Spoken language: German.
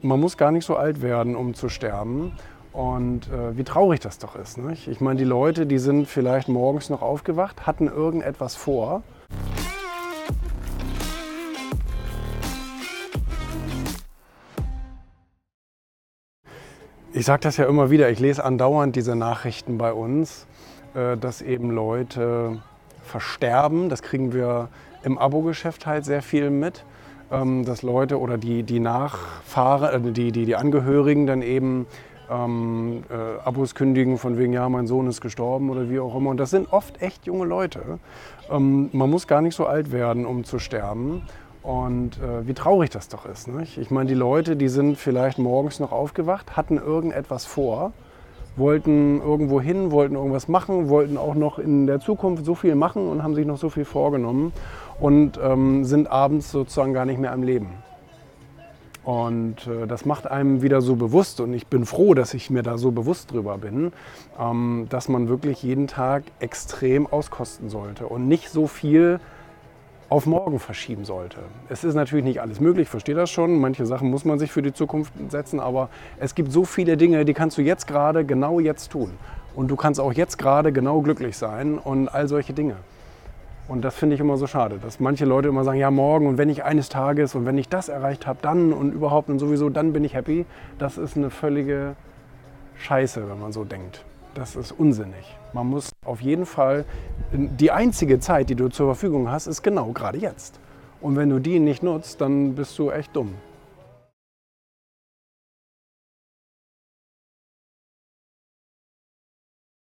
Man muss gar nicht so alt werden, um zu sterben. Und äh, wie traurig das doch ist. Nicht? Ich meine, die Leute, die sind vielleicht morgens noch aufgewacht, hatten irgendetwas vor. Ich sage das ja immer wieder, ich lese andauernd diese Nachrichten bei uns, äh, dass eben Leute versterben. Das kriegen wir im Abo-Geschäft halt sehr viel mit. Ähm, dass Leute oder die, die Nachfahrer, äh, die, die, die Angehörigen dann eben ähm, äh, Abos kündigen von wegen, ja, mein Sohn ist gestorben oder wie auch immer. Und das sind oft echt junge Leute. Ähm, man muss gar nicht so alt werden, um zu sterben. Und äh, wie traurig das doch ist. Nicht? Ich meine, die Leute, die sind vielleicht morgens noch aufgewacht, hatten irgendetwas vor, wollten irgendwo hin, wollten irgendwas machen, wollten auch noch in der Zukunft so viel machen und haben sich noch so viel vorgenommen und ähm, sind abends sozusagen gar nicht mehr am Leben. Und äh, das macht einem wieder so bewusst und ich bin froh, dass ich mir da so bewusst drüber bin, ähm, dass man wirklich jeden Tag extrem auskosten sollte und nicht so viel auf morgen verschieben sollte. Es ist natürlich nicht alles möglich, ich verstehe das schon. Manche Sachen muss man sich für die Zukunft setzen, aber es gibt so viele Dinge, die kannst du jetzt gerade genau jetzt tun. Und du kannst auch jetzt gerade genau glücklich sein und all solche Dinge. Und das finde ich immer so schade, dass manche Leute immer sagen, ja morgen und wenn ich eines Tages und wenn ich das erreicht habe, dann und überhaupt und sowieso, dann bin ich happy. Das ist eine völlige Scheiße, wenn man so denkt. Das ist unsinnig. Man muss auf jeden Fall, die einzige Zeit, die du zur Verfügung hast, ist genau gerade jetzt. Und wenn du die nicht nutzt, dann bist du echt dumm.